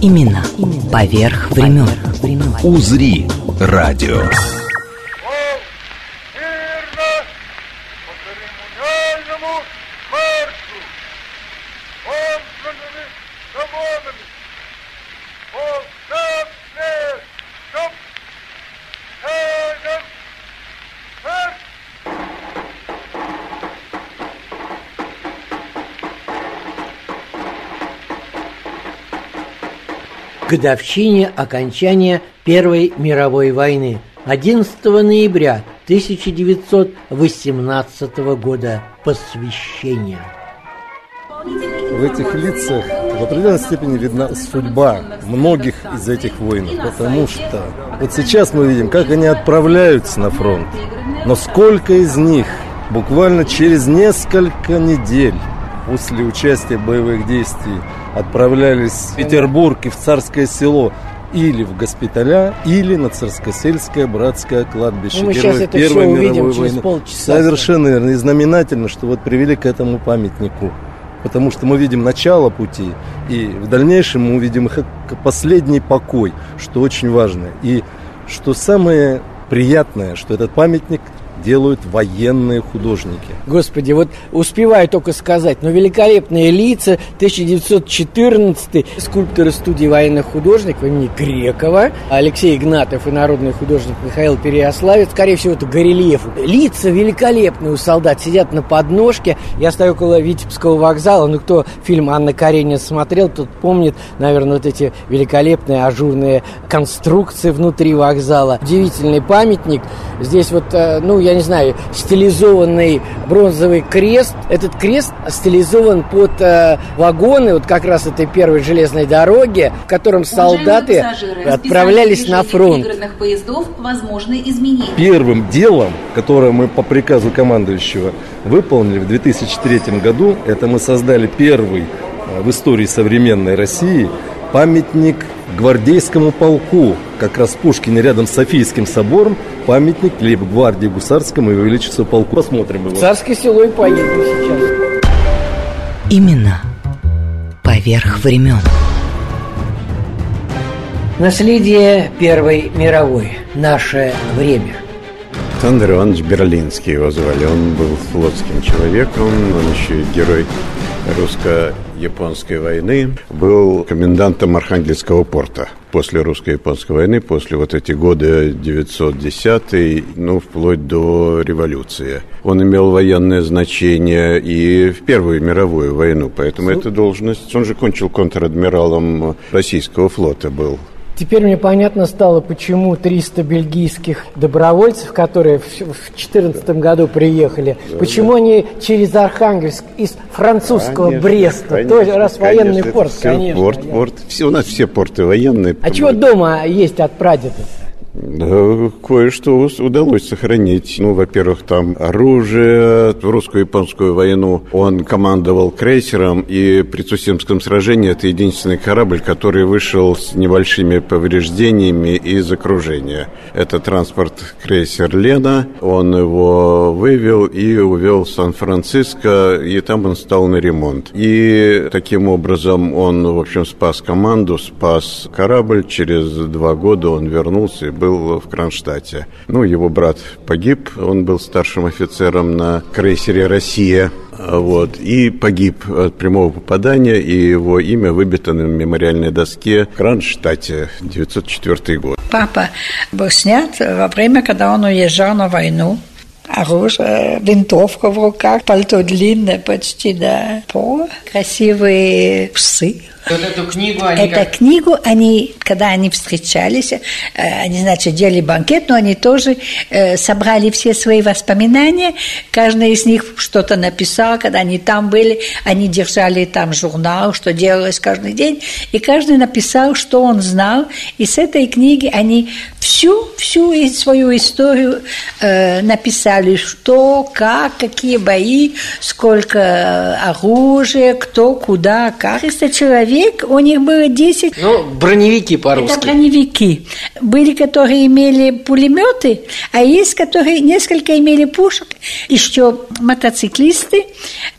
Баребруса Именно поверх времен. «Узри» радио. Годовщине окончания Первой мировой войны 11 ноября 1918 года посвящение. В этих лицах в определенной степени видна судьба многих из этих воинов, потому что вот сейчас мы видим, как они отправляются на фронт, но сколько из них буквально через несколько недель после участия в боевых действий отправлялись в Петербург и в Царское село или в госпиталя, или на Царскосельское братское кладбище. Ну, мы сейчас это всё увидим через полчаса. Совершенно верно. И знаменательно, что вот привели к этому памятнику. Потому что мы видим начало пути, и в дальнейшем мы увидим их последний покой, что очень важно. И что самое приятное, что этот памятник делают военные художники. Господи, вот успеваю только сказать, но великолепные лица 1914 скульпторы студии военных художников имени Грекова, Алексей Игнатов и народный художник Михаил Переославец, скорее всего, это горельеф. Лица великолепные у солдат, сидят на подножке. Я стою около Витебского вокзала, ну кто фильм Анна Каренина смотрел, тот помнит, наверное, вот эти великолепные ажурные конструкции внутри вокзала. Удивительный памятник. Здесь вот, э, ну, я не знаю, стилизованный бронзовый крест. Этот крест стилизован под э, вагоны, вот как раз этой первой железной дороги, в котором солдаты отправлялись на фронт. поездов возможны изменения. Первым делом, которое мы по приказу командующего выполнили в 2003 году, это мы создали первый э, в истории современной России памятник гвардейскому полку, как раз в Пушкине рядом с Софийским собором, памятник лейб-гвардии гусарскому и его величеству полку. Посмотрим его. Царское село и поедем сейчас. Именно поверх времен. Наследие Первой мировой. Наше время. Александр Иванович Берлинский его звали. Он был флотским человеком, он еще и герой русско-японской войны. Был комендантом Архангельского порта после русско-японской войны, после вот эти годы 910 ну, вплоть до революции. Он имел военное значение и в Первую мировую войну, поэтому эта должность... Он же кончил контр-адмиралом российского флота был. Теперь мне понятно стало, почему 300 бельгийских добровольцев, которые в 2014 году приехали, почему они через Архангельск из французского Конечно, Бреста, конечно, тоже раз военный конечно, это порт, конечно. Порт, порт. Все, у нас все порты военные. А чего дома есть от прадеда? Кое-что удалось сохранить. Ну, во-первых, там оружие. В русско-японскую войну он командовал крейсером, и при Цусимском сражении это единственный корабль, который вышел с небольшими повреждениями из окружения. Это транспорт крейсер «Лена». Он его вывел и увел в Сан-Франциско, и там он стал на ремонт. И таким образом он, в общем, спас команду, спас корабль. Через два года он вернулся и был в Кронштадте. Ну, его брат погиб, он был старшим офицером на крейсере «Россия». Вот, и погиб от прямого попадания, и его имя выбито на мемориальной доске в Кронштадте, 904 год. Папа был снят во время, когда он уезжал на войну. Оружие, винтовка в руках, пальто длинное почти до пола, красивые псы Вот эту книгу они Эту как... книгу они, когда они встречались, э, они, значит, делали банкет, но они тоже э, собрали все свои воспоминания. Каждый из них что-то написал, когда они там были, они держали там журнал, что делалось каждый день, и каждый написал, что он знал, и с этой книги они всю, всю свою историю э, написали, что, как, какие бои, сколько оружия, кто, куда, как. 300 человек, у них было 10 Ну, броневики это по-русски. броневики. Были, которые имели пулеметы, а есть, которые несколько имели пушек. Еще мотоциклисты,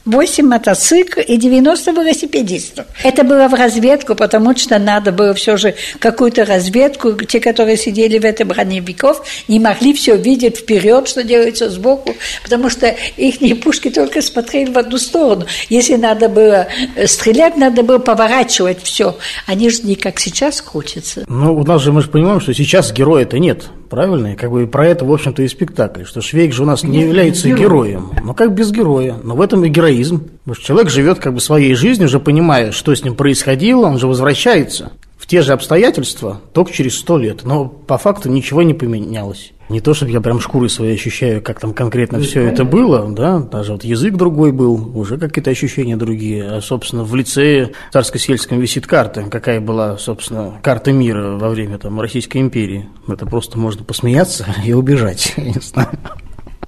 8 мотоциклов и 90 велосипедистов. Это было в разведку, потому что надо было все же какую-то разведку. Те, которые сидели в этом броневиков, не могли все видеть вперед, что делается сбоку, потому что их пушки только смотрели в одну сторону. Если надо было э, стрелять, надо было поворачивать все. Они же не как сейчас крутятся. Ну, у нас же мы же понимаем, что сейчас героя-то нет, правильно? И как бы про это, в общем-то, и спектакль, что Швейк же у нас не является героем. Ну, как без героя? Но в этом и героизм. Потому что человек живет как бы своей жизнью, уже понимая, что с ним происходило, он же возвращается в те же обстоятельства, только через сто лет. Но по факту ничего не поменялось. Не то, чтобы я прям шкурой своей ощущаю, как там конкретно все это было, да, даже вот язык другой был, уже какие-то ощущения другие. А, собственно, в лицее царско-сельском висит карта, какая была, собственно, карта мира во время там Российской империи. Это просто можно посмеяться и убежать, не знаю.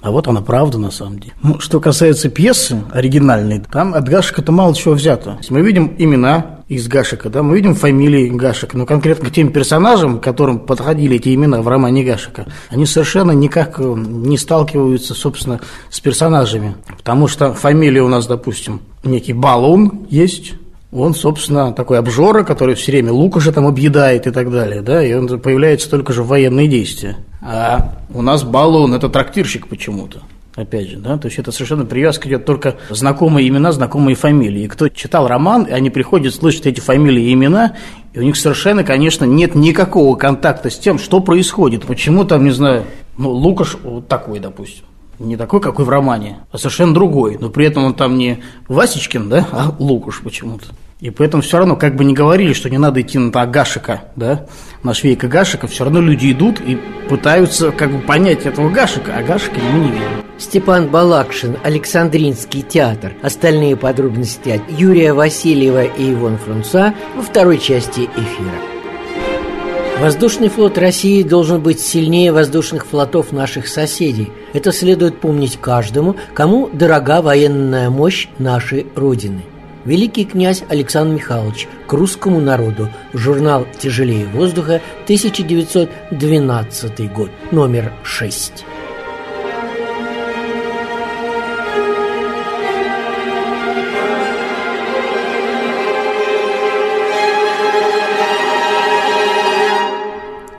А вот она правда на самом деле. Ну, что касается пьесы оригинальной, там от Гашика-то мало чего взято. Мы видим имена из Гашика, да, мы видим фамилии Гашика, но конкретно к тем персонажам, к которым подходили эти имена в романе Гашика, они совершенно никак э, не сталкиваются, собственно, с персонажами. Потому что фамилия у нас, допустим, некий Балун есть, он, собственно, такой обжора, который все время Лукаша там объедает и так далее, да, и он появляется только же в военные действия. А у нас Балун – это трактирщик почему-то. Опять же, да, то есть это совершенно привязка идет только знакомые имена, знакомые фамилии. И кто читал роман, они приходят, слышат эти фамилии и имена, и у них совершенно, конечно, нет никакого контакта с тем, что происходит. Почему там, не знаю, ну, Лукаш вот такой, допустим. Не такой, какой в романе, а совершенно другой. Но при этом он там не Васечкин, да, а Лукаш почему-то. И поэтому все равно, как бы не говорили, что не надо идти на Гашика, да, на Швейка Гашика, все равно люди идут и пытаются как бы понять этого Гашика, а Гашика мы не видим. Степан Балакшин, Александринский театр. Остальные подробности от Юрия Васильева и Ивон Фрунца во второй части эфира. Воздушный флот России должен быть сильнее воздушных флотов наших соседей. Это следует помнить каждому, кому дорога военная мощь нашей Родины. Великий князь Александр Михайлович к русскому народу. Журнал «Тяжелее воздуха», 1912 год, номер 6.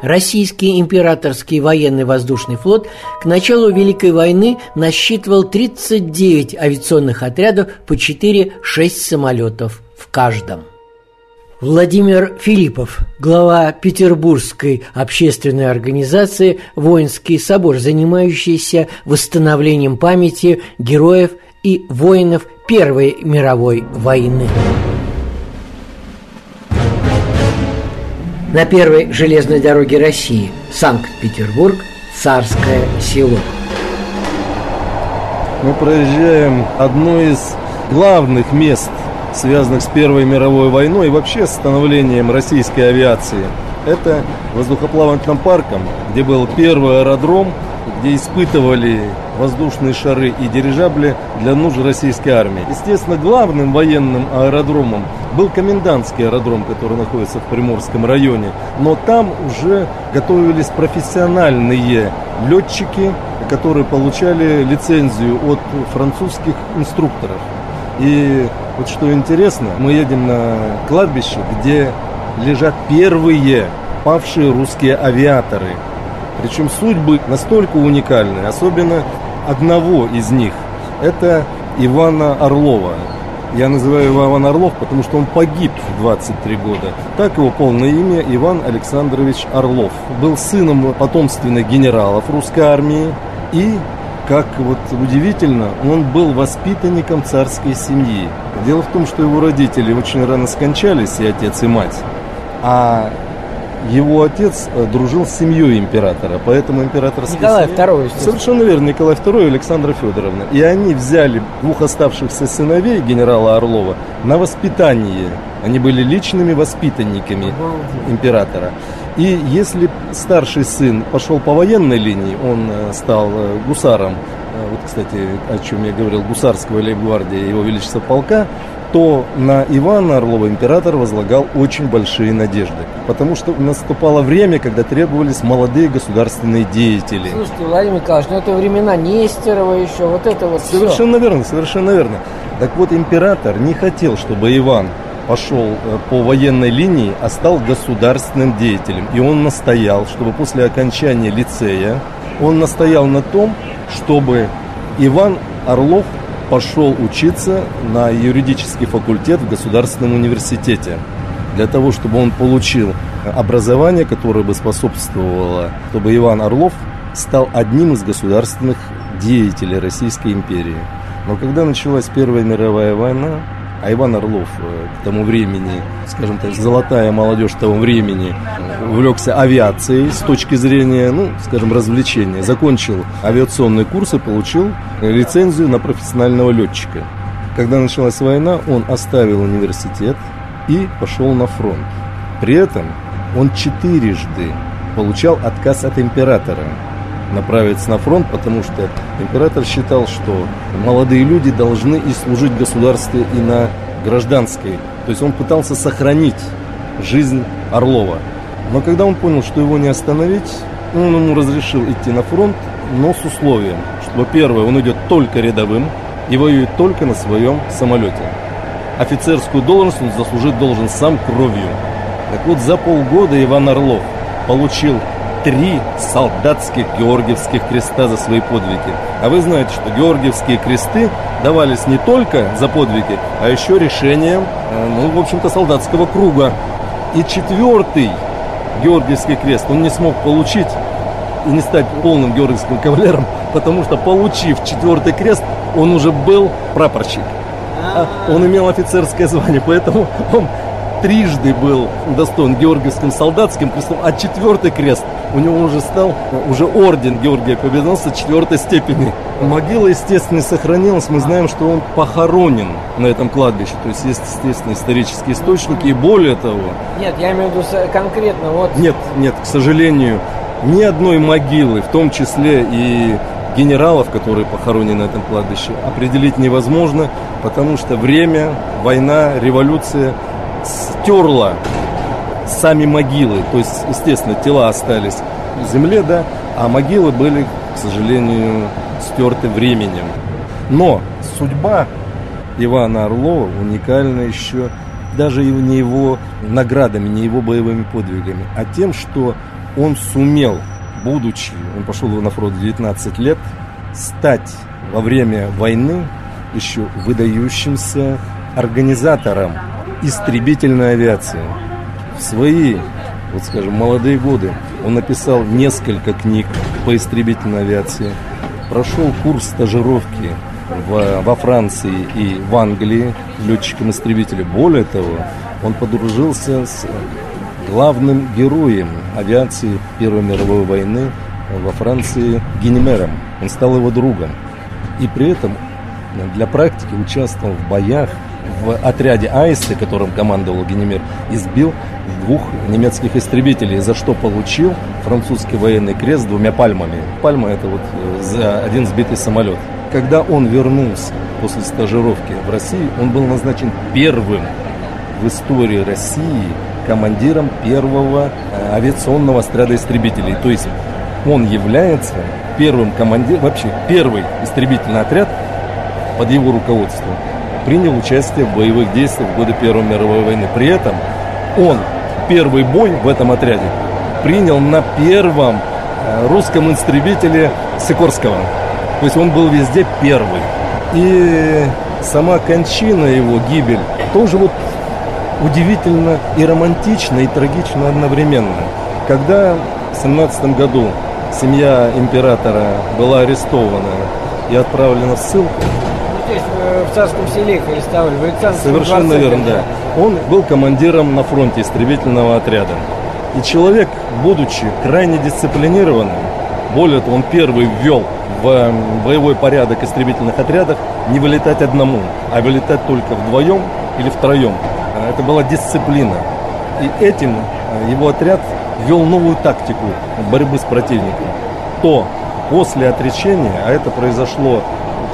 Российский императорский военный воздушный флот к началу Великой войны насчитывал 39 авиационных отрядов по 4-6 самолетов в каждом. Владимир Филиппов, глава Петербургской общественной организации «Воинский собор», занимающийся восстановлением памяти героев и воинов Первой мировой войны. На первой железной дороге России Санкт-Петербург, Царское село. Мы проезжаем одно из главных мест, связанных с Первой мировой войной и вообще с становлением российской авиации. Это воздухоплавательным парком, где был первый аэродром, где испытывали воздушные шары и дирижабли для нужд российской армии. Естественно, главным военным аэродромом был комендантский аэродром, который находится в Приморском районе. Но там уже готовились профессиональные летчики, которые получали лицензию от французских инструкторов. И вот что интересно, мы едем на кладбище, где лежат первые павшие русские авиаторы. Причем судьбы настолько уникальны, особенно одного из них. Это Ивана Орлова. Я называю его Иван Орлов, потому что он погиб в 23 года. Так его полное имя Иван Александрович Орлов. Был сыном потомственных генералов русской армии и как вот удивительно, он был воспитанником царской семьи. Дело в том, что его родители очень рано скончались, и отец, и мать. А его отец э, дружил с семьей императора, поэтому императорская Николай семья- II. Совершенно верно, Николай II и Александра Федоровна. И они взяли двух оставшихся сыновей генерала Орлова на воспитание. Они были личными воспитанниками императора. И если старший сын пошел по военной линии, он э, стал э, гусаром, вот, кстати, о чем я говорил, гусарского лейб-гвардии его величества полка, то на Ивана Орлова император возлагал очень большие надежды. Потому что наступало время, когда требовались молодые государственные деятели. Слушайте, Владимир Николаевич, ну это времена Нестерова еще, вот это вот. Совершенно верно, совершенно верно. Так вот, император не хотел, чтобы Иван пошел э, по военной линии, а стал государственным деятелем. И он настоял, чтобы после окончания лицея, он настоял на том, чтобы Иван Орлов пошел учиться на юридический факультет в Государственном университете. Для того, чтобы он получил образование, которое бы способствовало, чтобы Иван Орлов стал одним из государственных деятелей Российской империи. Но когда началась Первая мировая война, а Иван Орлов э, к тому времени, скажем так, золотая молодежь того времени, увлекся авиацией с точки зрения, ну, скажем, развлечения. Закончил авиационные курсы, получил лицензию на профессионального летчика. Когда началась война, он оставил университет и пошел на фронт. При этом он четырежды получал отказ от императора направиться на фронт, потому что император считал, что молодые люди должны и служить государству и на гражданской. То есть он пытался сохранить жизнь Орлова. Но когда он понял, что его не остановить, он ему разрешил идти на фронт, но с условием, что, первое, он идет только рядовым и воюет только на своем самолете. Офицерскую должность он заслужить должен сам кровью. Так вот, за полгода Иван Орлов получил три солдатских георгиевских креста за свои подвиги. А вы знаете, что георгиевские кресты давались не только за подвиги, а еще решением, э, ну, в общем-то, солдатского круга. И четвертый георгиевский крест он не смог получить и не стать полным георгиевским кавалером, потому что, получив четвертый крест, он уже был прапорщик. А Он имел офицерское звание, поэтому он трижды был удостоен Георгиевским солдатским крестом, а четвертый крест у него уже стал уже орден Георгия Победоносца четвертой степени. Могила, естественно, сохранилась. Мы знаем, что он похоронен на этом кладбище. То есть есть, естественно, исторические источники. И более того, Нет, я имею в виду конкретно вот... нет, нет, к сожалению, ни одной могилы, в том числе и генералов, которые похоронены на этом кладбище, определить невозможно, потому что время, война, революция стерла сами могилы. То есть, естественно, тела остались в земле, да, а могилы были, к сожалению, стерты временем. Но судьба Ивана Орлова уникальна еще даже и не его наградами, не его боевыми подвигами, а тем, что он сумел, будучи, он пошел на фронт в 19 лет, стать во время войны еще выдающимся организатором истребительной авиации. В свои, вот скажем, молодые годы он написал несколько книг по истребительной авиации, прошел курс стажировки в- во Франции и в Англии летчиком-истребителем. Более того, он подружился с главным героем авиации Первой мировой войны во Франции Генемером. Он стал его другом. И при этом для практики участвовал в боях в отряде Аисты, которым командовал Генемер, избил двух немецких истребителей, за что получил французский военный крест с двумя пальмами. Пальма это вот э, за один сбитый самолет. Когда он вернулся после стажировки в России, он был назначен первым в истории России командиром первого э, авиационного отряда истребителей. То есть он является первым командиром, вообще первый истребительный отряд под его руководством принял участие в боевых действиях в годы Первой мировой войны. При этом он первый бой в этом отряде принял на первом э, русском истребителе Сикорского. То есть он был везде первый. И сама кончина его, гибель, тоже вот удивительно и романтично, и трагично одновременно. Когда в 17 году семья императора была арестована и отправлена в ссылку, в Царском селе их арестовали, в Александровском Совершенно дворце. верно, да. Он был командиром на фронте истребительного отряда. И человек, будучи крайне дисциплинированным, более того, он первый ввел в э, боевой порядок истребительных отрядов не вылетать одному, а вылетать только вдвоем или втроем. Э, Это была дисциплина. И этим э, его отряд ввел новую тактику борьбы с противником. То после отречения, а это произошло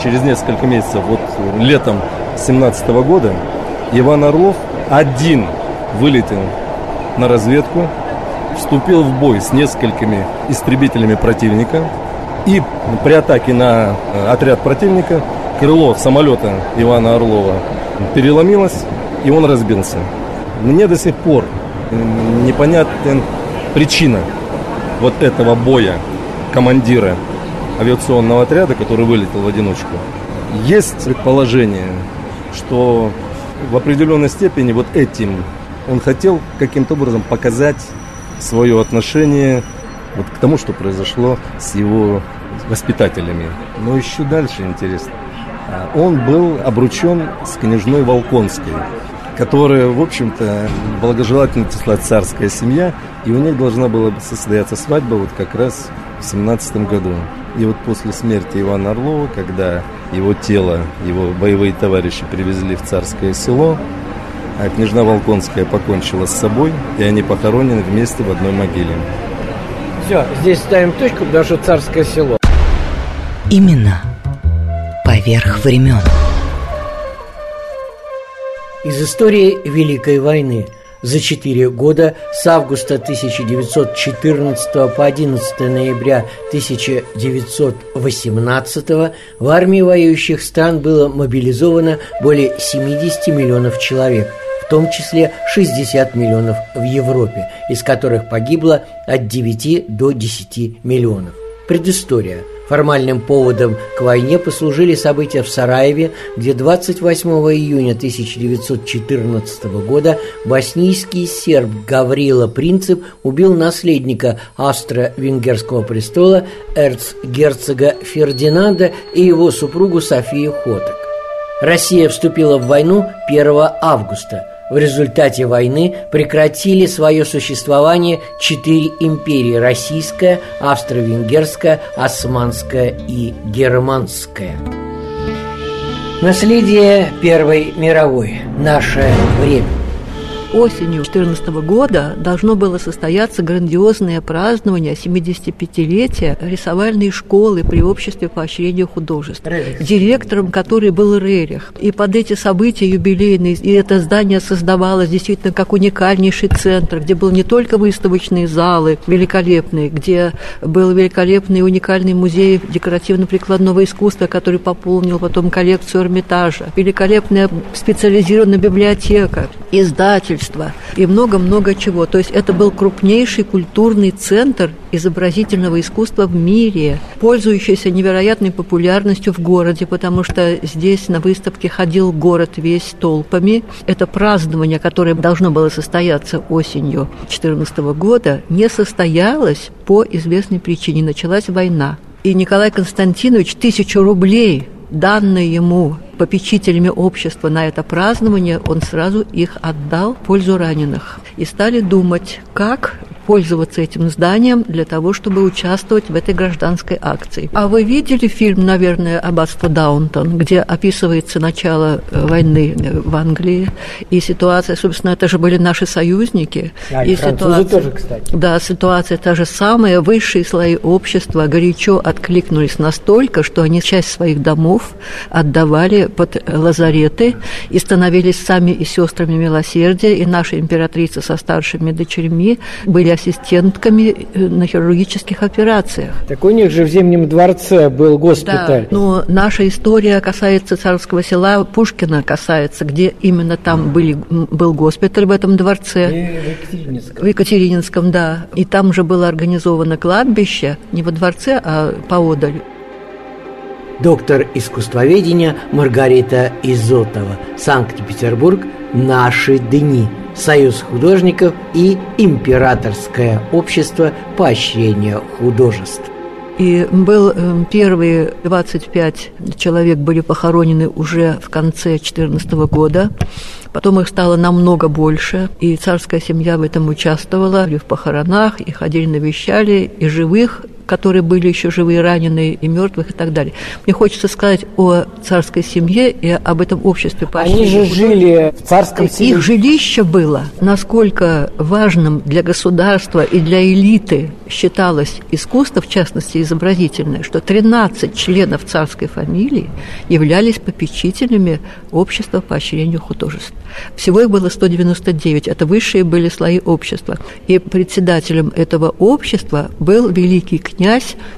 через несколько месяцев, вот летом 17 года, Иван Орлов один вылетел на разведку, вступил в бой с несколькими истребителями противника и при атаке на э, отряд противника крыло самолета Ивана Орлова переломилось, и он разбился. Мне до сих пор непонятна причина вот этого боя командира авиационного отряда, который вылетел в одиночку. Есть предположение, что в определенной степени вот этим он хотел каким-то образом показать свое отношение вот к тому, что произошло с его воспитателями. Но еще дальше интересно. А, Он был обручен с княжной Волконской, которая, в общем-то, благожелательно числа царская семья, и у них должна была состояться свадьба вот как раз в 17 году. И вот после смерти Ивана Орлова, когда его тело, его боевые товарищи привезли в царское село, а княжна Волконская покончила с собой, и они похоронены вместе в одной могиле. Все, здесь ставим точку, потому что царское село. Именно поверх времен. Из истории Великой войны за четыре года с августа 1914 по 11 ноября 1918 в армии воюющих стран было мобилизовано более 70 миллионов человек, в том числе 60 миллионов в Европе, из которых погибло от 9 до 10 миллионов. Предыстория. Формальным поводом к войне послужили события в Сараеве, где 28 июня 1914 года боснийский серб Гаврила Принцип убил наследника австро-венгерского престола эрцгерцога Фердинанда и его супругу Софию Хоток. Россия вступила в войну 1 августа. В результате войны прекратили свое существование четыре империи – российская, австро-венгерская, османская и германская. Наследие Первой мировой. Наше время. Осенью 2014 года должно было состояться грандиозное празднование 75-летия рисовальной школы при обществе поощрения художеств. Рерих. Директором которой был Рерих. И под эти события юбилейные, и это здание создавалось действительно как уникальнейший центр, где был не только выставочные залы великолепные, где был великолепный уникальный музей декоративно-прикладного искусства, который пополнил потом коллекцию Эрмитажа, великолепная специализированная библиотека, издательство и много-много чего. То есть это был крупнейший культурный центр изобразительного искусства в мире, пользующийся невероятной популярностью в городе, потому что здесь на выставке ходил город весь толпами. Это празднование, которое должно было состояться осенью 2014 года, не состоялось по известной причине. Началась война. И Николай Константинович тысячу рублей данные ему попечителями общества на это празднование, он сразу их отдал в пользу раненых. И стали думать, как пользоваться этим зданием для того, чтобы участвовать в этой гражданской акции. А вы видели фильм, наверное, «Аббатство Даунтон», где описывается начало э, войны э, в Англии и ситуация, собственно, это же были наши союзники. А, и французы тоже, кстати. да, ситуация та же самая. Высшие слои общества горячо откликнулись настолько, что они часть своих домов отдавали под лазареты и становились сами и сестрами милосердия. И наша императрица со старшими дочерьми были ассистентками э, на хирургических операциях. Так у них же в Зимнем дворце был Да, госпиталь. но наша история касается царского села, Пушкина касается, где именно там были, был госпиталь в этом дворце. В Екатерининском, да. И там же было организовано кладбище, не во дворце, а поодаль. Доктор искусствоведения Маргарита Изотова. Санкт-Петербург. Наши дни. Союз художников и Императорское общество поощрения художеств. И был э, первые 25 человек были похоронены уже в конце 2014 года. Потом их стало намного больше, и царская семья в этом участвовала, и в похоронах, и ходили навещали, и живых которые были еще живые, раненые и мертвых и так далее. Мне хочется сказать о царской семье и об этом обществе. Они же жили в царском селе. Их жилище было. Насколько важным для государства и для элиты считалось искусство, в частности изобразительное, что 13 членов царской фамилии являлись попечителями общества по поощрению художеств. Всего их было 199, это высшие были слои общества. И председателем этого общества был великий князь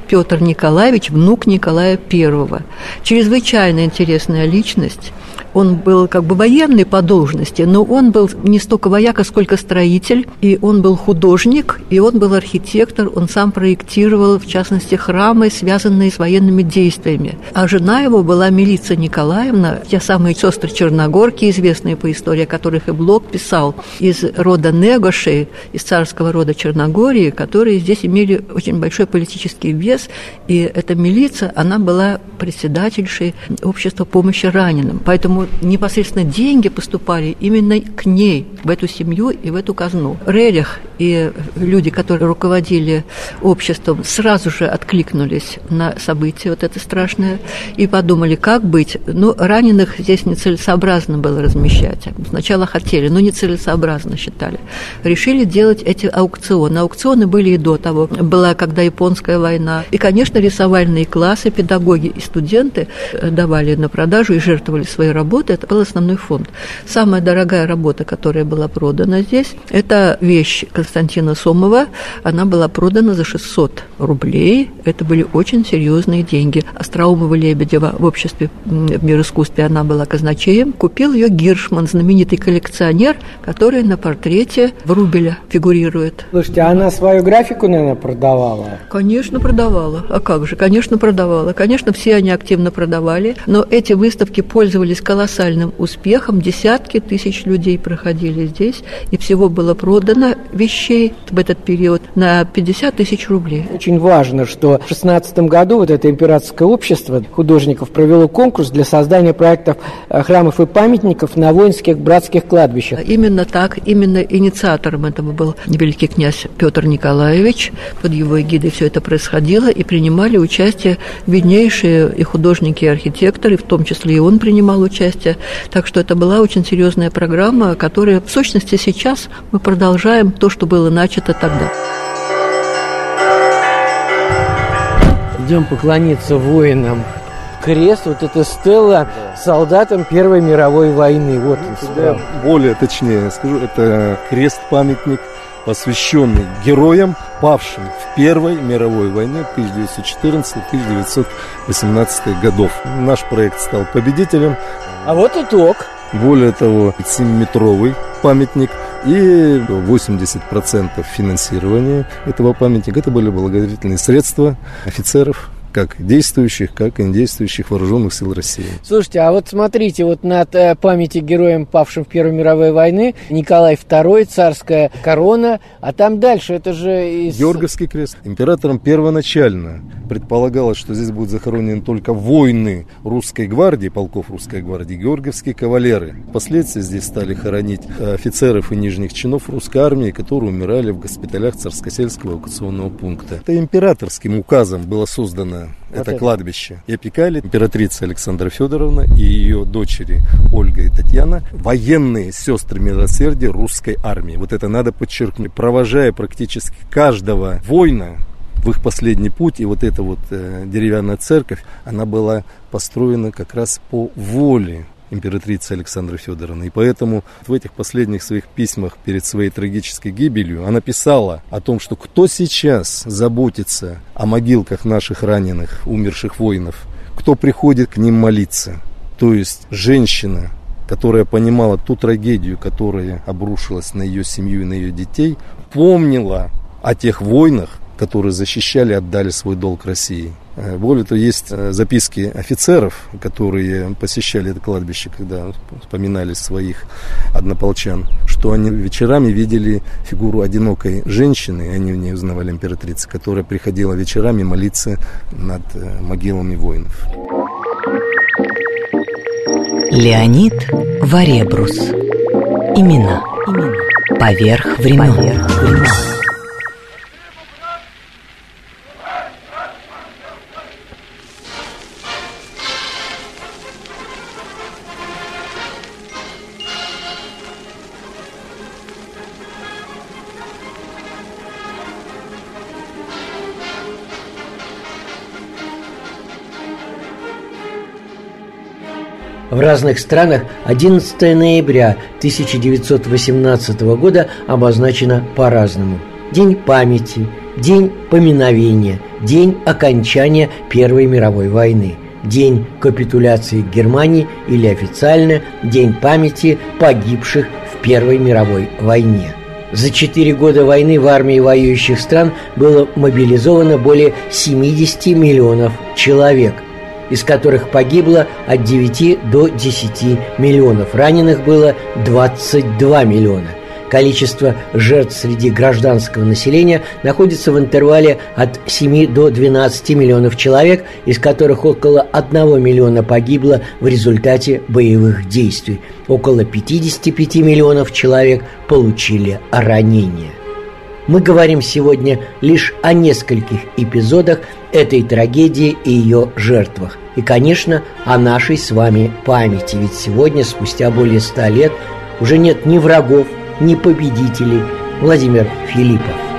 Петр Николаевич, внук Николая I. Чрезвычайно интересная личность. Он был как бы военный по должности, но он был не столько вояка, сколько строитель, и он был художник, и он был архитектор, он сам проектировал, в частности, храмы, связанные с военными действиями. А жена его была Милица Николаевна, те самые сестры Черногорки, известные по истории, о которых и Блок писал, из рода Негоши, из царского рода Черногории, которые здесь имели очень большой политический вес, и эта милиция, она была председательшей общества помощи раненым. Поэтому непосредственно деньги поступали именно к ней, в эту семью и в эту казну. Рерих и люди, которые руководили обществом, сразу же откликнулись на событие вот это страшное и подумали, как быть. Ну, раненых здесь нецелесообразно было размещать. Сначала хотели, но нецелесообразно считали. Решили делать эти аукционы. Аукционы были и до того. Была когда японская война. И, конечно, рисовальные классы, педагоги и студенты э, давали на продажу и жертвовали свои работы. Это был основной фонд. Самая дорогая работа, которая была продана здесь, это вещь Константина Сомова. Она была продана за 600 рублей. Это были очень серьезные деньги. Остроумова-Лебедева в обществе в мир искусстве она была казначеем. Купил ее Гиршман, знаменитый коллекционер, который на портрете Врубеля фигурирует. Слушайте, а она свою графику, наверное, продавала? Конечно, продавала. А как же? Конечно, продавала. Конечно, все они активно продавали. Но эти выставки пользовались колоссальным успехом. Десятки тысяч людей проходили здесь. И всего было продано вещей в этот период на 50 тысяч рублей. Очень важно, что в 16 году вот это императорское общество художников провело конкурс для создания проектов э, храмов и памятников на воинских братских кладбищах. Именно так, именно инициатором этого был великий князь Петр Николаевич. Под его эгидой все это происходило, и принимали участие виднейшие и художники, и архитекторы, в том числе и он принимал участие. Так что это была очень серьезная программа, которая в сущности сейчас мы продолжаем то, что было начато тогда. Идем поклониться воинам. Крест, вот эта стелла солдатам Первой мировой войны. Вот он. Более точнее скажу, это крест-памятник посвященный героям, павшим в Первой мировой войне 1914-1918 годов. Наш проект стал победителем. А вот итог. Более того, 7-метровый памятник и 80% финансирования этого памятника это были благотворительные средства офицеров как действующих, как и недействующих вооруженных сил России. Слушайте, а вот смотрите, вот над э, памяти героям, павшим в Первой мировой войны, Николай II, царская корона, а там дальше, это же... Из... Георгиевский крест. Императором первоначально предполагалось, что здесь будут захоронены только воины русской гвардии, полков русской гвардии, георгиевские кавалеры. Впоследствии здесь стали хоронить офицеров и нижних чинов русской армии, которые умирали в госпиталях Царскосельского эвакуационного пункта. Это императорским указом было создано вот это, это кладбище. И опекали императрица Александра Федоровна и ее дочери Ольга и Татьяна, военные сестры милосердия русской армии. Вот это надо подчеркнуть. Провожая практически каждого воина в их последний путь, и вот эта вот э, деревянная церковь, она была построена как раз по воле императрицы Александры Федоровны. И поэтому в этих последних своих письмах перед своей трагической гибелью она писала о том, что кто сейчас заботится о могилках наших раненых, умерших воинов, кто приходит к ним молиться. То есть женщина, которая понимала ту трагедию, которая обрушилась на ее семью и на ее детей, помнила о тех войнах, которые защищали, отдали свой долг России. Э, более того, есть э, записки офицеров, которые посещали это кладбище, когда вспоминали своих однополчан, что они вечерами видели фигуру одинокой женщины, они в ней узнавали императрицы, которая приходила вечерами молиться над э, могилами воинов. Леонид Варебрус. Имена. Имена. Поверх времен. Поверх времен. Разных странах 11 ноября 1918 года обозначено по-разному. День памяти, день поминовения, день окончания Первой мировой войны, день капитуляции Германии или официально День памяти погибших в Первой мировой войне. За четыре года войны в армии воюющих стран было мобилизовано более 70 миллионов человек – из которых погибло от 9 до 10 миллионов. Раненых было 22 миллиона. Количество жертв среди гражданского населения находится в интервале от 7 до 12 миллионов человек, из которых около 1 миллиона погибло в результате боевых действий. Около 55 миллионов человек получили ранения. Мы говорим сегодня лишь о нескольких эпизодах этой трагедии и ее жертвах. И, конечно, о нашей с вами памяти. Ведь сегодня, спустя более ста лет, уже нет ни врагов, ни победителей. Владимир Филиппов.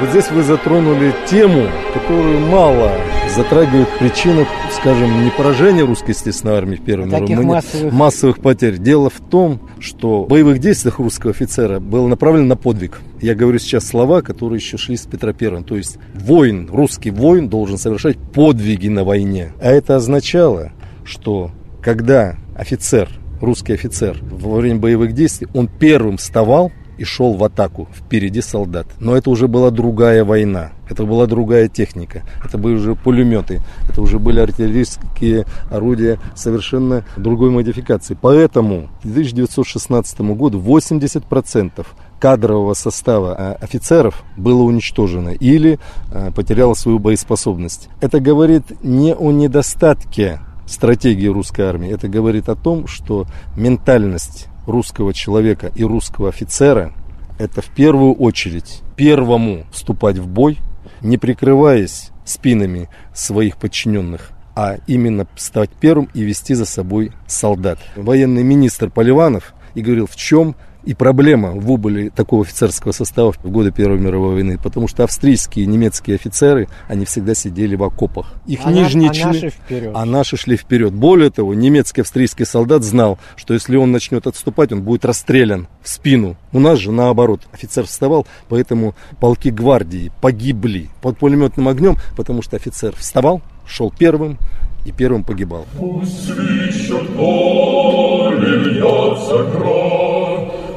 Вот здесь вы затронули тему, которую мало затрагивает причину, скажем, не поражения русской естественной армии в Первой мировой войне, массовых... массовых потерь. Дело в том, что в боевых действиях русского офицера было направлено на подвиг. Я говорю сейчас слова, которые еще шли с Петра Первым. То есть воин, русский воин должен совершать подвиги на войне. А это означало, что когда офицер, русский офицер во время боевых действий, он первым вставал и шел в атаку впереди солдат. Но это уже была другая война, это была другая техника, это были уже пулеметы, это уже были артиллерийские орудия совершенно другой модификации. Поэтому к 1916 году 80% кадрового состава а, офицеров было уничтожено или а, потеряло свою боеспособность. Это говорит не о недостатке стратегии русской армии, это говорит о том, что ментальность русского человека и русского офицера – это в первую очередь первому вступать в бой, не прикрываясь спинами своих подчиненных, а именно стать первым и вести за собой солдат. Военный министр Поливанов и говорил, в чем и проблема в убыли такого офицерского состава в годы Первой мировой войны, потому что австрийские и немецкие офицеры, они всегда сидели в окопах. Их а нижние а члены... наши вперед. А наши шли вперед. Более того, немецкий австрийский солдат знал, что если он начнет отступать, он будет расстрелян в спину. У нас же наоборот. Офицер вставал, поэтому полки гвардии погибли под пулеметным огнем, потому что офицер вставал, шел первым, и первым погибал. Пусть свищут поле, льется кровь,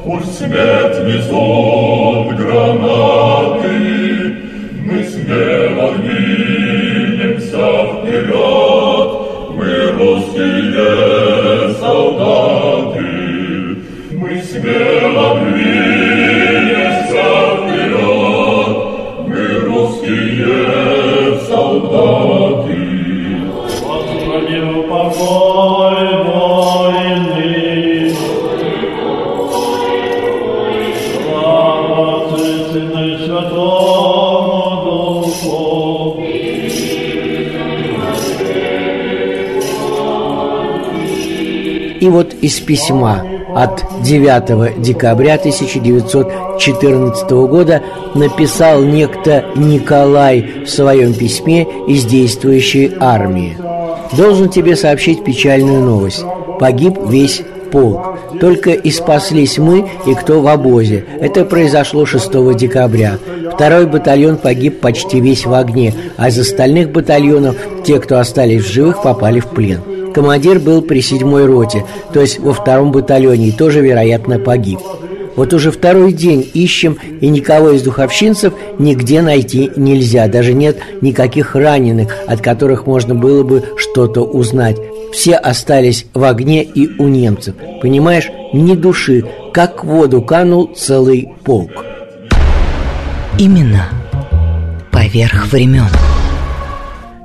Пусть свет везут гранаты, Мы смело двинемся вперед, Мы русские солдаты, Мы смело из письма от 9 декабря 1914 года написал некто Николай в своем письме из действующей армии. «Должен тебе сообщить печальную новость. Погиб весь полк. Только и спаслись мы и кто в обозе. Это произошло 6 декабря. Второй батальон погиб почти весь в огне, а из остальных батальонов те, кто остались в живых, попали в плен. Командир был при седьмой роте, то есть во втором батальоне, и тоже, вероятно, погиб. Вот уже второй день ищем, и никого из духовщинцев нигде найти нельзя. Даже нет никаких раненых, от которых можно было бы что-то узнать. Все остались в огне и у немцев. Понимаешь, ни души, как в воду канул целый полк. Именно поверх времен.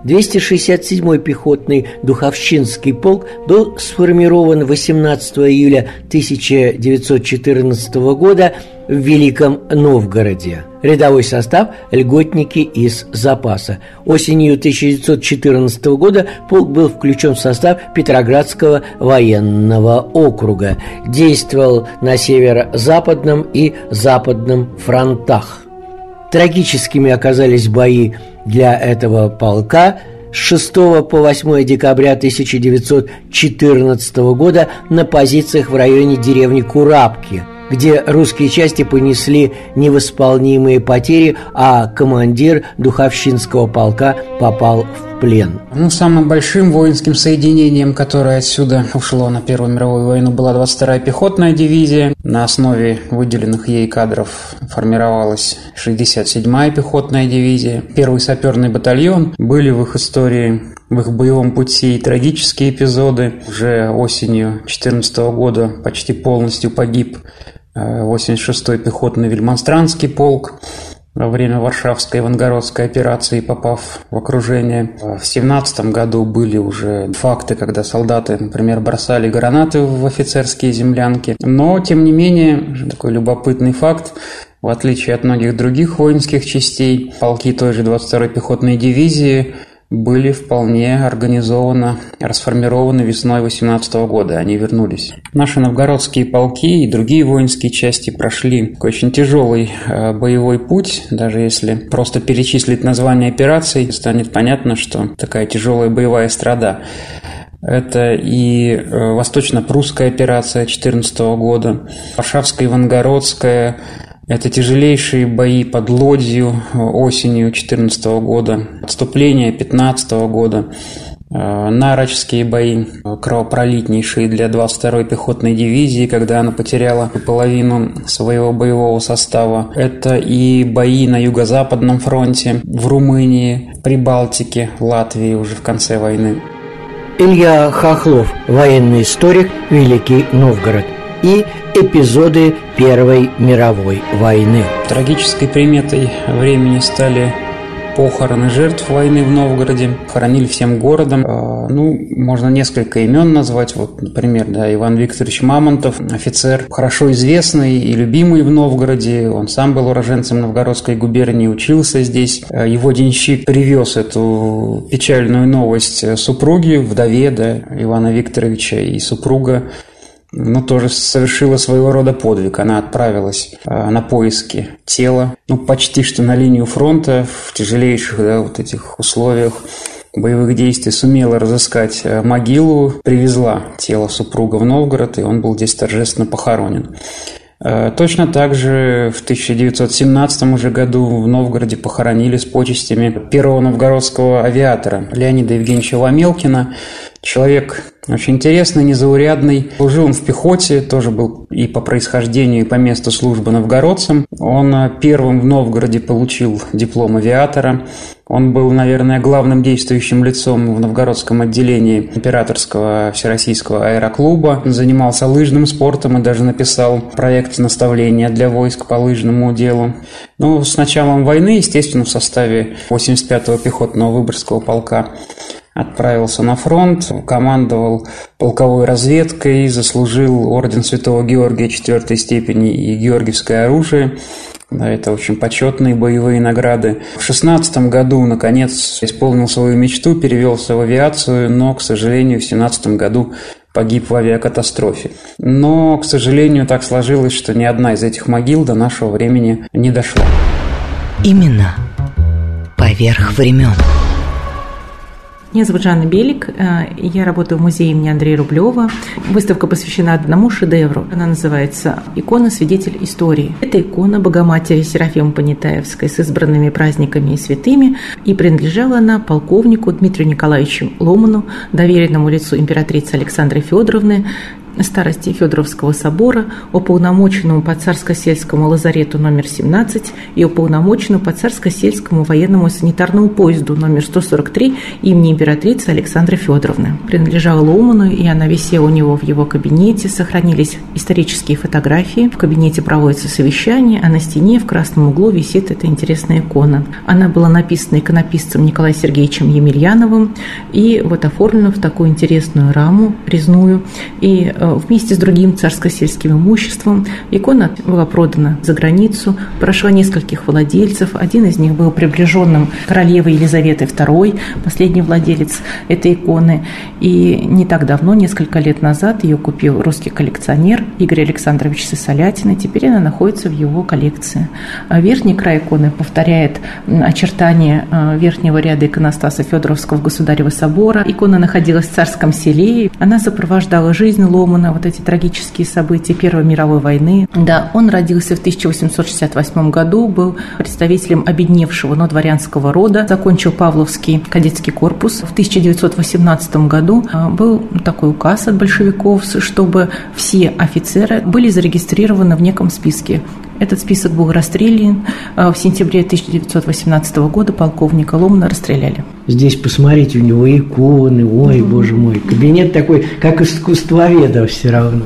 267-й пехотный Духовщинский полк был сформирован 18 июля 1914 года в Великом Новгороде. Рядовой состав – льготники из запаса. Осенью 1914 года полк был включен в состав Петроградского военного округа. Действовал на северо-западном и западном фронтах. Трагическими оказались бои для этого полка. С 6 по 8 декабря 1914 года на позициях в районе деревни Курабки, где русские части понесли невосполнимые потери, а командир Духовщинского полка попал в плен. Ну, самым большим воинским соединением, которое отсюда ушло на Первую мировую войну, была 22-я пехотная дивизия. На основе выделенных ей кадров формировалась 67-я пехотная дивизия. Первый саперный батальон. Были в их истории в их боевом пути трагические эпизоды. Уже осенью 2014 года почти полностью погиб 86-й э, пехотный Вельмонстранский полк во время Варшавской Ивангородской операции, попав в окружение. В 17 году были уже факты, когда солдаты, например, бросали гранаты в офицерские землянки. Но, тем не менее, такой любопытный факт, в отличие от многих других воинских частей, полки той же 22-й пехотной дивизии были вполне организованно расформированы весной 18 года. Они вернулись. Наши новгородские полки и другие воинские части прошли очень тяжелый э, боевой путь. Даже если просто перечислить название операций, станет понятно, что такая тяжелая боевая страда. Это и э, Восточно-Прусская операция 14 года, Варшавская, Ивангородская, это тяжелейшие бои под Лодзью осенью 2014 года, отступление 2015 года, э, Нарочские бои, кровопролитнейшие для 22-й пехотной дивизии, когда она потеряла половину своего боевого состава. Это и бои на Юго-Западном фронте, в Румынии, Прибалтике, Латвии уже в конце войны. Илья Хохлов, военный историк, Великий Новгород и эпизоды Первой мировой войны. Трагической приметой времени стали похороны жертв войны в Новгороде. Хоронили всем городом. А, ну, можно несколько имен назвать. Вот, например, да, Иван Викторович Мамонтов, офицер, хорошо известный и любимый в Новгороде. Он сам был уроженцем Новгородской губернии, учился здесь. А, его денщик привез эту печальную новость супруге, вдове да, Ивана Викторовича и супруга ну, тоже совершила своего рода подвиг. Она отправилась э, на поиски тела, ну, почти что на линию фронта в тяжелейших, да, вот этих условиях боевых действий сумела разыскать э, могилу, привезла тело супруга в Новгород, и он был здесь торжественно похоронен. Э, точно так же в 1917 уже году в Новгороде похоронили с почестями первого новгородского авиатора Леонида Евгеньевича Вамелкина. Человек очень интересный, незаурядный. Служил он в пехоте, тоже был и по происхождению, и по месту службы новгородцем. Он э, первым в Новгороде получил диплом авиатора. Он был, наверное, главным действующим лицом в новгородском отделении императорского всероссийского аэроклуба. Он занимался лыжным спортом и даже написал проект наставления для войск по лыжному делу. Ну, с началом войны, естественно, в составе 85-го пехотного выборгского полка отправился на фронт, командовал полковой разведкой, заслужил орден Святого Георгия четвертой степени и Георгиевское оружие. Это очень почетные боевые награды. В шестнадцатом году, наконец, исполнил свою мечту, перевелся в авиацию, но, к сожалению, в семнадцатом году погиб в авиакатастрофе. Но, к сожалению, так сложилось, что ни одна из этих могил до нашего времени не дошла. Именно поверх времен. Меня зовут Жанна Белик, э, я работаю в музее имени Андрея Рублева. Выставка посвящена одному шедевру. Она называется «Икона свидетель истории». Это икона Богоматери Серафима Понятаевской с избранными праздниками и святыми, и принадлежала она полковнику Дмитрию Николаевичу Ломану, доверенному лицу императрицы Александры Федоровны, старости Федоровского собора, уполномоченному по царско-сельскому лазарету номер 17 и уполномоченному по царско-сельскому военному санитарному поезду номер 143 имени императрицы Александры Федоровны. Принадлежала Лоуману, и она висела у него в его кабинете. Сохранились исторические фотографии. В кабинете проводится совещание, а на стене в красном углу висит эта интересная икона. Она была написана иконописцем Николаем Сергеевичем Емельяновым и вот оформлена в такую интересную раму резную. И э, вместе с другим царско-сельским имуществом икона была продана за границу, прошла нескольких владельцев. Один из них был приближенным королевы Елизаветы II, последний владелец этой иконы. И не так давно, несколько лет назад, ее купил русский коллекционер Игорь Александрович Сысолятин, и теперь она находится в его коллекции. А верхний край иконы повторяет очертания э, верхнего ряда иконостаса Федоровского Государева собора. Икона находилась в царском селе. Она сопровождала жизнь Ломана, вот эти трагические события Первой мировой войны. Да, он родился в 1868 году, был представителем обедневшего, но дворянского рода, закончил Павловский кадетский корпус. В 1918 году э, был такой указ от большевиков, чтобы все офицеры были зарегистрированы в неком списке. Этот список был расстрелян. Э, в сентябре 1918 года полковника Ломана расстреляли. Здесь посмотрите, у него иконы, ой, угу. боже мой. Кабинет такой, как искусствоведа все равно.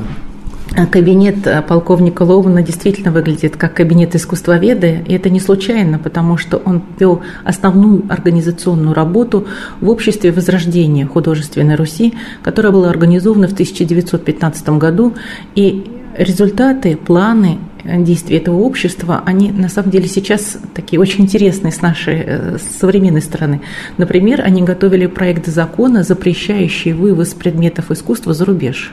А кабинет э, полковника Лована действительно выглядит как кабинет искусствоведа, и это не случайно, потому что он вел основную организационную работу в обществе Возрождения художественной Руси, которое было организовано в 1915 году, и результаты, планы действий этого общества, они на самом деле сейчас такие очень интересные с нашей э, с современной стороны. Например, они готовили проект закона, запрещающий вывоз предметов искусства за рубеж.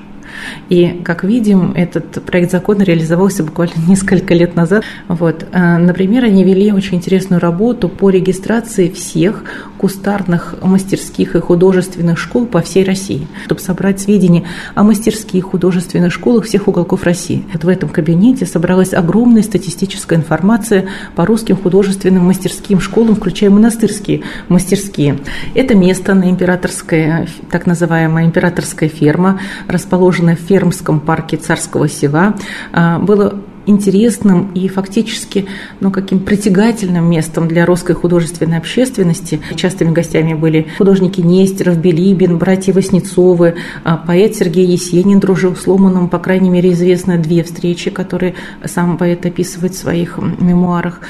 И, как видим, этот проект закона реализовался буквально несколько лет назад. Вот. А, например, они вели очень интересную работу по регистрации всех кустарных мастерских и художественных школ по всей России, чтобы собрать сведения о мастерских художественных школах всех уголков России. Вот в этом кабинете собралась огромная статистическая информация по русским художественным мастерским школам, включая монастырские мастерские. Это место на императорской, так называемая императорская ферма, расположенная в Фермском парке Царского села, а, было интересным и фактически ну, каким притягательным местом для русской художественной общественности. Частыми гостями были художники Нестеров, Белибин, братья Васнецовы, а поэт Сергей Есенин дружил с Ломаном, по крайней мере, известно две встречи, которые сам поэт описывает в своих мемуарах.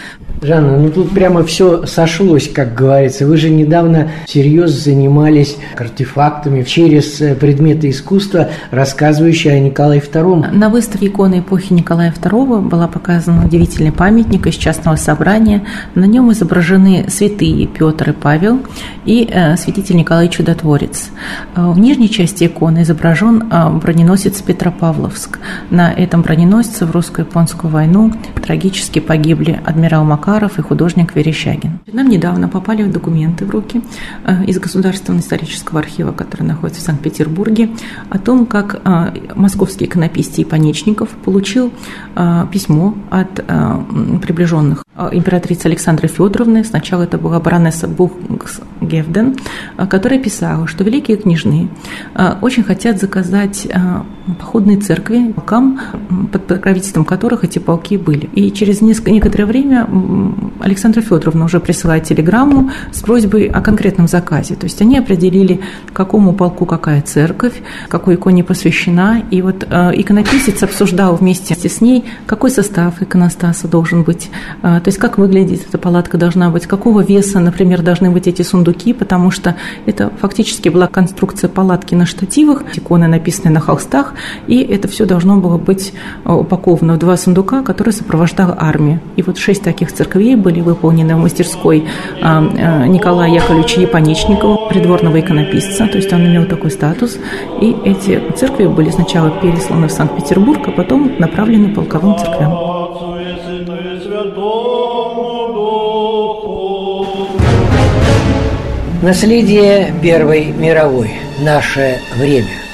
Жанна, ну тут прямо все сошлось, как говорится. Вы же недавно серьезно занимались артефактами через э, предметы искусства, рассказывающие о Николае II. На выставке иконы эпохи Николая II Петрова была показана удивительный памятник из частного собрания. На нем изображены святые Петр и Павел и э, святитель Николай Чудотворец. Э, в нижней части иконы изображен э, броненосец Петропавловск. На этом броненосце в русско-японскую войну трагически погибли адмирал Макаров и художник Верещагин. Нам недавно попали документы в руки из Государственного исторического архива, который находится в Санкт-Петербурге, о том, как московский иконописец Ипанечников получил письмо от э, приближенных э, императрицы Александры Федоровны. Сначала это была баронесса Бухгевден, э, которая писала, что великие княжны очень хотят заказать походные церкви полкам, под покровительством которых эти полки были. И через некоторое время Александра Федоровна уже присылает телеграмму с просьбой о конкретном заказе. То есть они определили, какому полку какая церковь, какой иконе посвящена. И вот иконописец обсуждал вместе с ней, какой состав иконостаса должен быть, а, то есть как выглядит эта палатка должна быть, какого веса, например, должны быть эти сундуки, потому что это фактически была конструкция палатки на штативах, иконы написаны на холстах, и это все должно было быть а, упаковано в два сундука, которые сопровождала армия. И вот шесть таких церквей были выполнены в мастерской а, Николая Яковлевича Японечникова, придворного иконописца, то есть он имел такой статус. И эти церкви были сначала пересланы в Санкт-Петербург, а потом направлены полковым церквям. Наследие Первой мировой. Наше время.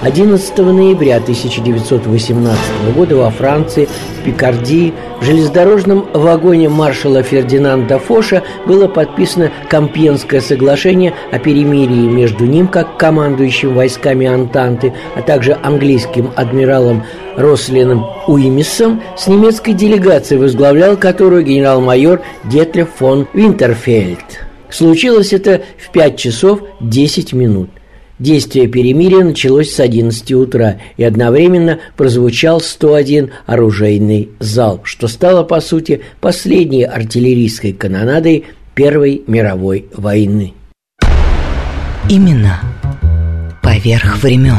11 ноября 1918 года во Франции, в Пикардии, в железнодорожном вагоне маршала Фердинанда Фоша было подписано Компьенское соглашение о перемирии между ним, как командующим войсками Антанты, а также английским адмиралом Рослином Уимисом с немецкой делегацией, возглавлял которую генерал-майор Детлев фон Винтерфельд. Случилось это в 5 часов 10 минут. Действие перемирия началось с 11 утра, и одновременно прозвучал 101 оружейный залп, что стало, по сути, последней артиллерийской канонадой Первой мировой войны. Именно поверх времен.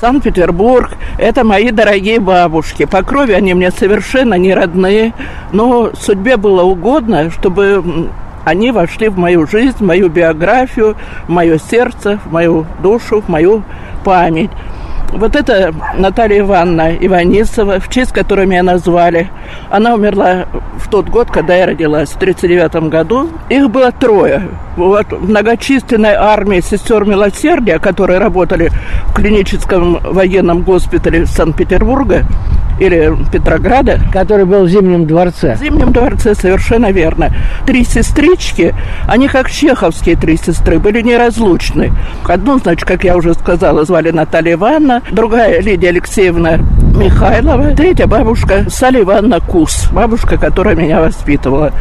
Санкт-Петербург – это мои дорогие бабушки. По крови они мне совершенно не родные, но судьбе было угодно, чтобы они вошли в мою жизнь, в мою биографию, в мое сердце, в мою душу, в мою память. Вот это Наталья Ивановна Иванисова, в честь которой меня назвали. Она умерла в тот год, когда я родилась, в 1939 году. Их было трое. Вот многочисленной армии сестер милосердия, которые работали в клиническом военном госпитале Санкт-Петербурга, или Петрограда. Который был в Зимнем дворце. В Зимнем дворце, совершенно верно. Три сестрички, они как чеховские три сестры, были неразлучны. Одну, значит, как я уже сказала, звали Наталья Ивановна, другая Лидия Алексеевна Михайлова, третья бабушка Салли Ивановна Кус, бабушка, которая меня воспитывала.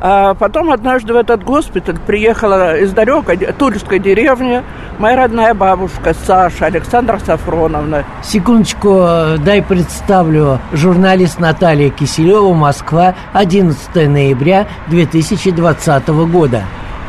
А потом однажды в этот госпиталь приехала из далекой тульской деревни моя родная бабушка Саша Александра Сафроновна. Секундочку, дай представлю. Журналист Наталья Киселева, Москва, 11 ноября 2020 года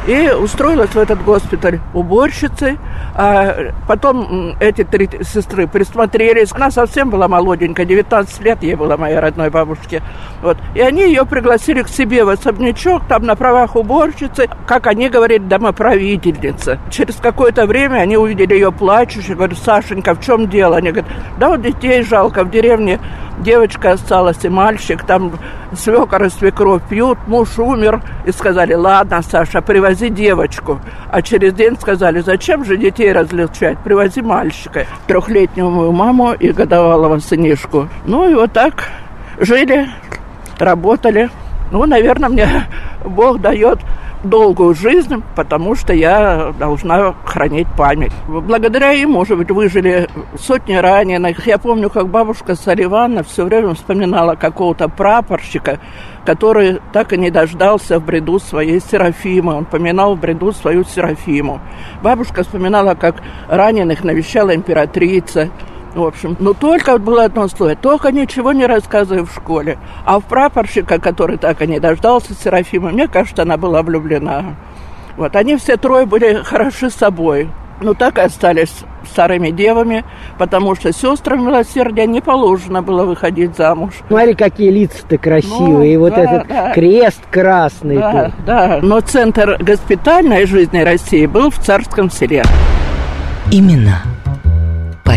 и устроилась в этот госпиталь уборщицей. А потом эти три сестры присмотрелись. Она совсем была молоденькая, 19 лет ей было моей родной бабушке. Вот. И они ее пригласили к себе в особнячок, там на правах уборщицы, как они говорили, домоправительница. Через какое-то время они увидели ее плачущей, говорят, Сашенька, в чем дело? Они говорят, да вот детей жалко, в деревне девочка осталась и мальчик, там свекор и свекровь пьют, муж умер. И сказали, ладно, Саша, привози девочку. А через день сказали, зачем же детей различать, привози мальчика. Трехлетнюю мою маму и годовалого сынишку. Ну и вот так жили, работали. Ну, наверное, мне Бог дает долгую жизнь, потому что я должна хранить память. Благодаря ему, может быть, выжили сотни раненых. Я помню, как бабушка Саливанна все время вспоминала какого-то прапорщика, который так и не дождался в бреду своей Серафимы. Он поминал в бреду свою Серафиму. Бабушка вспоминала, как раненых навещала императрица. В общем, но только было одно слово, только ничего не рассказывай в школе. А в прапорщика, который так и не дождался Серафима, мне кажется, она была влюблена. Вот, они все трое были хороши собой. Ну, так и остались старыми девами, потому что сестрам милосердия не положено было выходить замуж. Смотри, какие лица-то красивые, ну, и вот да, этот да. крест красный. Да, тут. да, но центр госпитальной жизни России был в Царском селе. Именно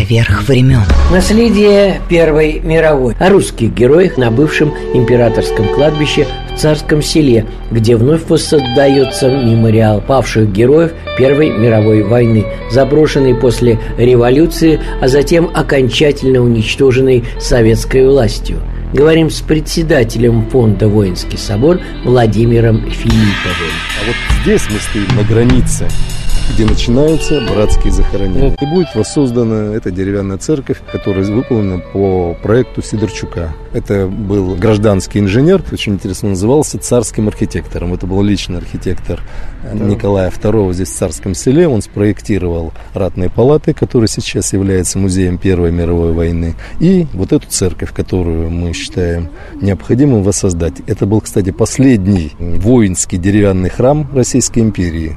поверх времен. Наследие Первой мировой. О русских героях на бывшем императорском кладбище в Царском селе, где вновь воссоздается мемориал павших героев Первой мировой войны, заброшенный после революции, а затем окончательно уничтоженный советской властью. Говорим с председателем фонда «Воинский собор» Владимиром Филипповым. А вот здесь мы стоим на границе где начинаются братские захоронения. И будет воссоздана эта деревянная церковь, которая выполнена по проекту Сидорчука. Это был гражданский инженер, очень интересно назывался царским архитектором. Это был личный архитектор Николая II здесь в Царском селе. Он спроектировал ратные палаты, которые сейчас являются музеем Первой мировой войны. И вот эту церковь, которую мы считаем необходимым воссоздать. Это был, кстати, последний воинский деревянный храм Российской империи.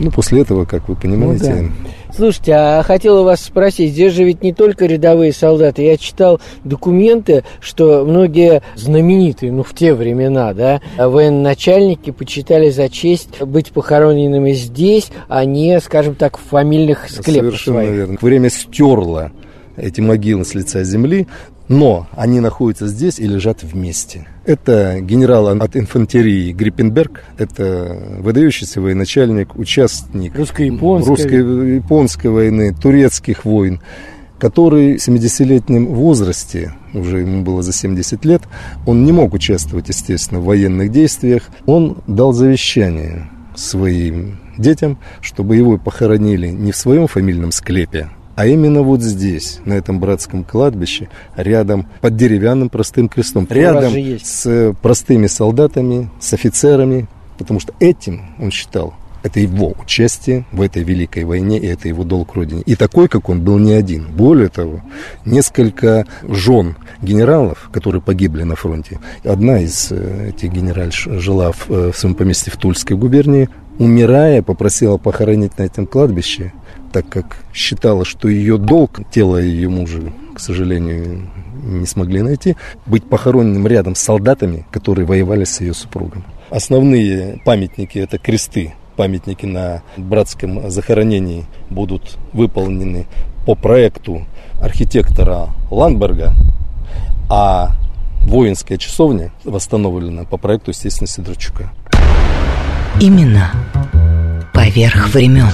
Ну, после этого, как вы понимаете... Ну, да. Слушайте, а хотела вас спросить, здесь же ведь не только рядовые солдаты. Я читал документы, что многие знаменитые, ну, в те времена, да, военачальники почитали за честь быть похороненными здесь, а не, скажем так, в фамильных склепах Совершенно своих. верно. Время стерло эти могилы с лица земли, но они находятся здесь и лежат вместе. Это генерал от инфантерии Гриппенберг, это выдающийся военачальник, участник русско-японской, русско-японской войны, турецких войн, который в 70-летнем возрасте, уже ему было за 70 лет, он не мог участвовать, естественно, в военных действиях. Он дал завещание своим детям, чтобы его похоронили не в своем фамильном склепе, а именно вот здесь, на этом братском кладбище, рядом, под деревянным простым крестом, рядом с простыми солдатами, с офицерами, потому что этим, он считал, это его участие в этой великой войне, и это его долг родине. И такой, как он, был не один. Более того, несколько жен генералов, которые погибли на фронте. Одна из э, этих генеральш жила в, э, в своем поместье в Тульской губернии. Умирая, попросила похоронить на этом кладбище так как считала, что ее долг, тело ее мужа, к сожалению, не смогли найти, быть похороненным рядом с солдатами, которые воевали с ее супругом. Основные памятники – это кресты. Памятники на братском захоронении будут выполнены по проекту архитектора Ландберга, а воинская часовня восстановлена по проекту, естественно, Сидорчука. Именно поверх времен.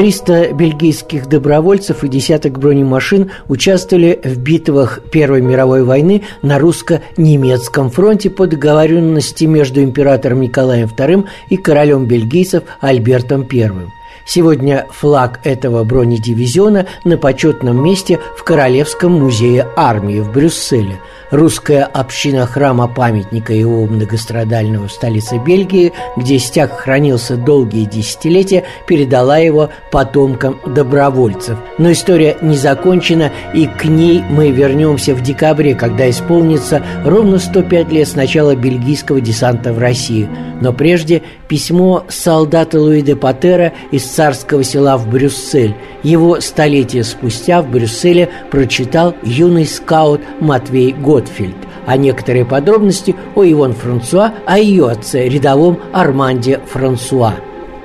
300 бельгийских добровольцев и десяток бронемашин участвовали в битвах Первой мировой войны на русско-немецком фронте по договоренности между императором Николаем II и королем бельгийцев Альбертом I. Сегодня флаг этого бронедивизиона на почетном месте в Королевском музее армии в Брюсселе – русская община храма памятника его многострадального в столице Бельгии, где стяг хранился долгие десятилетия, передала его потомкам добровольцев. Но история не закончена, и к ней мы вернемся в декабре, когда исполнится ровно 105 лет с начала бельгийского десанта в Россию. Но прежде письмо солдата Луи де Патера из царского села в Брюссель. Его столетия спустя в Брюсселе прочитал юный скаут Матвей Готфельд, а некоторые подробности о Иван Франсуа, о ее отце, рядовом Арманде Франсуа.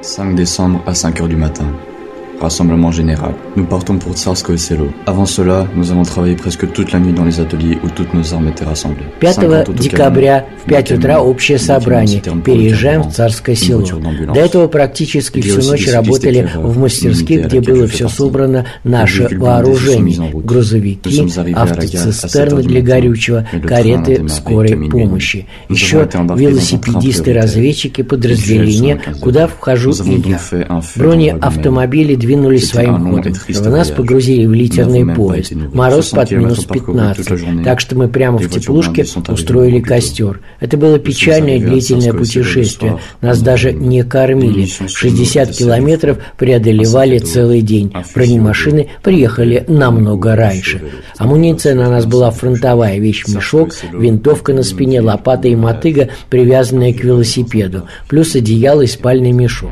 5 décembre à 5 heures du matin. Rassemblement général. Nous partons pour Tsarskoye Selo. Avant cela, nous avons travaillé presque toute la nuit dans les ateliers où toutes nos armes étaient rassemblées. 5 декабря в 5 утра общее собрание. Переезжаем в Царское село. До этого практически всю ночь работали в мастерских, где было все собрано наше вооружение. Грузовики, автоцистерны для горючего, кареты скорой помощи. Еще велосипедисты-разведчики подразделения, куда вхожу и я. Бронеавтомобили двинулись своим ходом. В нас погрузили в литерный поезд. Мороз под минус 15. Так что мы прямо в теплушке устроили костер. Это было печальное длительное путешествие. Нас даже не кормили. 60 километров преодолевали целый день. Бронемашины приехали намного раньше. Амуниция на нас была фронтовая, вещь-мешок, винтовка на спине, лопата и мотыга, привязанная к велосипеду, плюс одеяло и спальный мешок.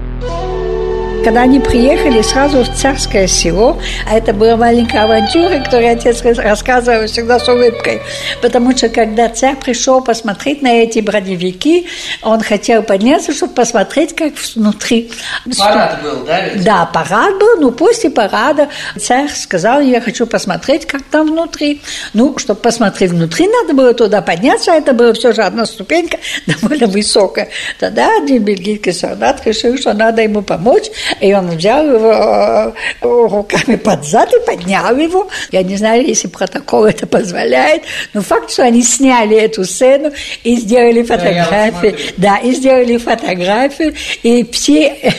Когда они приехали сразу в царское село, а это была маленькая авантюра, которую отец рассказывал всегда с улыбкой, потому что когда царь пришел посмотреть на эти броневики, он хотел подняться, чтобы посмотреть, как внутри. Парад был, да? Ведь? Да, парад был, но после парада царь сказал, я хочу посмотреть, как там внутри. Ну, чтобы посмотреть внутри, надо было туда подняться, а это была все же одна ступенька довольно высокая. Тогда один бельгийский солдат решил, что надо ему помочь, и он взял его э, руками под зад и поднял его. Я не знаю, если протокол это позволяет, но факт, что они сняли эту сцену и сделали фотографии. Да, и сделали фотографию, и все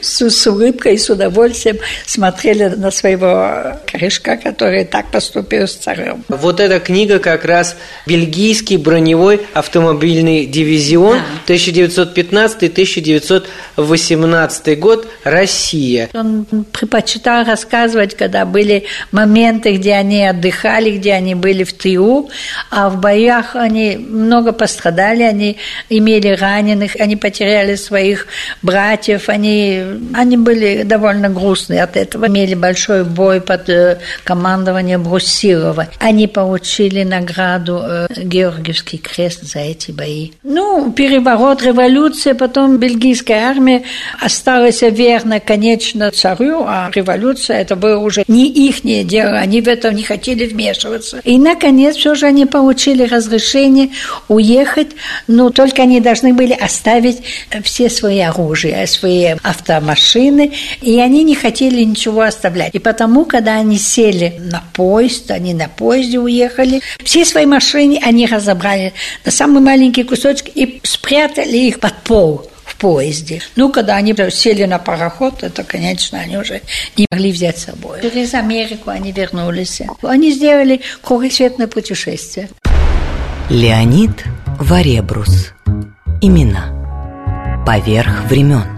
с, с улыбкой и с удовольствием смотрели на своего корешка, который так поступил с царем. Вот эта книга как раз «Бельгийский броневой автомобильный дивизион» да. 1915-1918 год, Россия. Он предпочитал рассказывать, когда были моменты, где они отдыхали, где они были в тылу, а в боях они много пострадали, они имели раненых, они потеряли своих братьев, они они, они были довольно грустные от этого. Имели большой бой под э, командованием Брусилова. Они получили награду э, Георгиевский крест за эти бои. Ну, переворот, революция, потом бельгийская армия осталась верна, конечно, царю, а революция это было уже не их дело, они в этом не хотели вмешиваться. И, наконец, все же они получили разрешение уехать, но только они должны были оставить все свои оружия, свои автомашины, и они не хотели ничего оставлять. И потому, когда они сели на поезд, они на поезде уехали, все свои машины они разобрали на самый маленький кусочек и спрятали их под пол в поезде. Ну, когда они сели на пароход, это, конечно, они уже не могли взять с собой. Через Америку они вернулись. Они сделали кругосветное путешествие. Леонид Варебрус. Имена. Поверх времен.